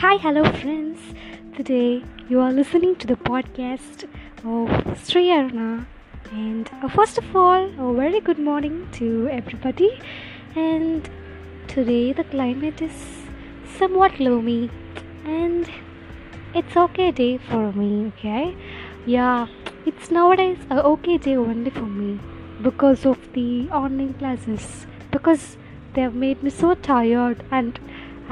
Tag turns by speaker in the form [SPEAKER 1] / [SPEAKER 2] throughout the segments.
[SPEAKER 1] Hi, hello, friends. Today you are listening to the podcast of Sri Aruna. And uh, first of all, a very good morning to everybody. And today the climate is somewhat gloomy, and it's okay day for me. Okay, yeah, it's nowadays a okay day only for me because of the online classes because they have made me so tired and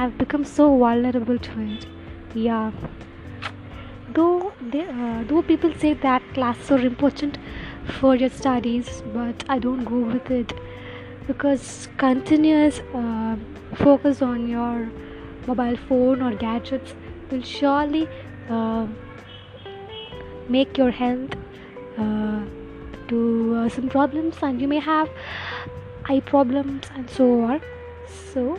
[SPEAKER 1] I've become so vulnerable to it. Yeah. Though they, uh, though people say that classes are important for your studies, but I don't go with it because continuous uh, focus on your mobile phone or gadgets will surely uh, make your health uh, to uh, some problems and you may have eye problems and so on so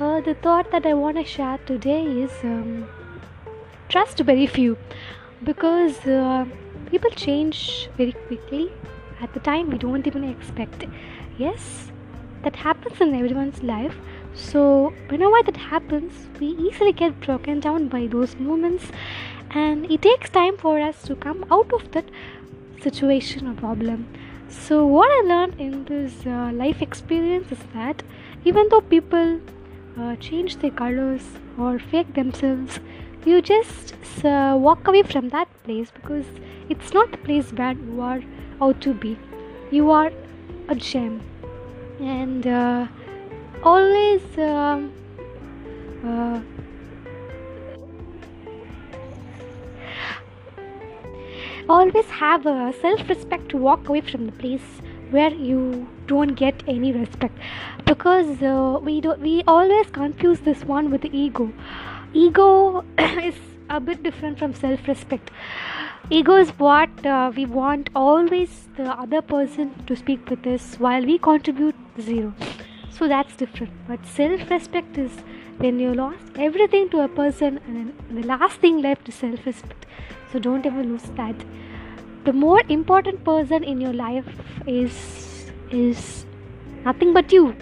[SPEAKER 1] uh, the thought that I want to share today is um, trust very few because uh, people change very quickly at the time we don't even expect. Yes, that happens in everyone's life. So, whenever that happens, we easily get broken down by those moments, and it takes time for us to come out of that situation or problem. So, what I learned in this uh, life experience is that even though people uh, change their colors or fake themselves. You just uh, walk away from that place because it's not the place where you are out to be. You are a gem. And uh, always um, uh, always have a self-respect to walk away from the place where you don't get any respect. Because uh, we do we always confuse this one with ego. Ego is a bit different from self-respect. Ego is what uh, we want always the other person to speak with us while we contribute zero. So that's different. But self-respect is when you lost everything to a person and the last thing left is self-respect. So don't ever lose that the more important person in your life is is nothing but you.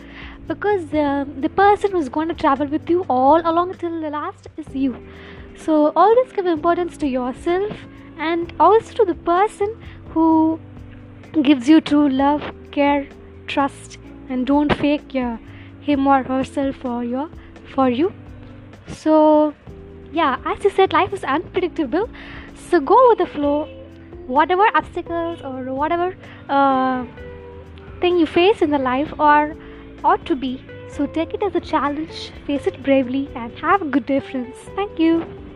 [SPEAKER 1] Because uh, the person who's going to travel with you all along till the last is you. So always give importance to yourself and also to the person who gives you true love care trust and don't fake your, him or herself for your for you. So yeah as you said life is unpredictable. So go with the flow whatever obstacles or whatever uh, thing you face in the life or ought to be. So take it as a challenge face it bravely and have a good friends thank you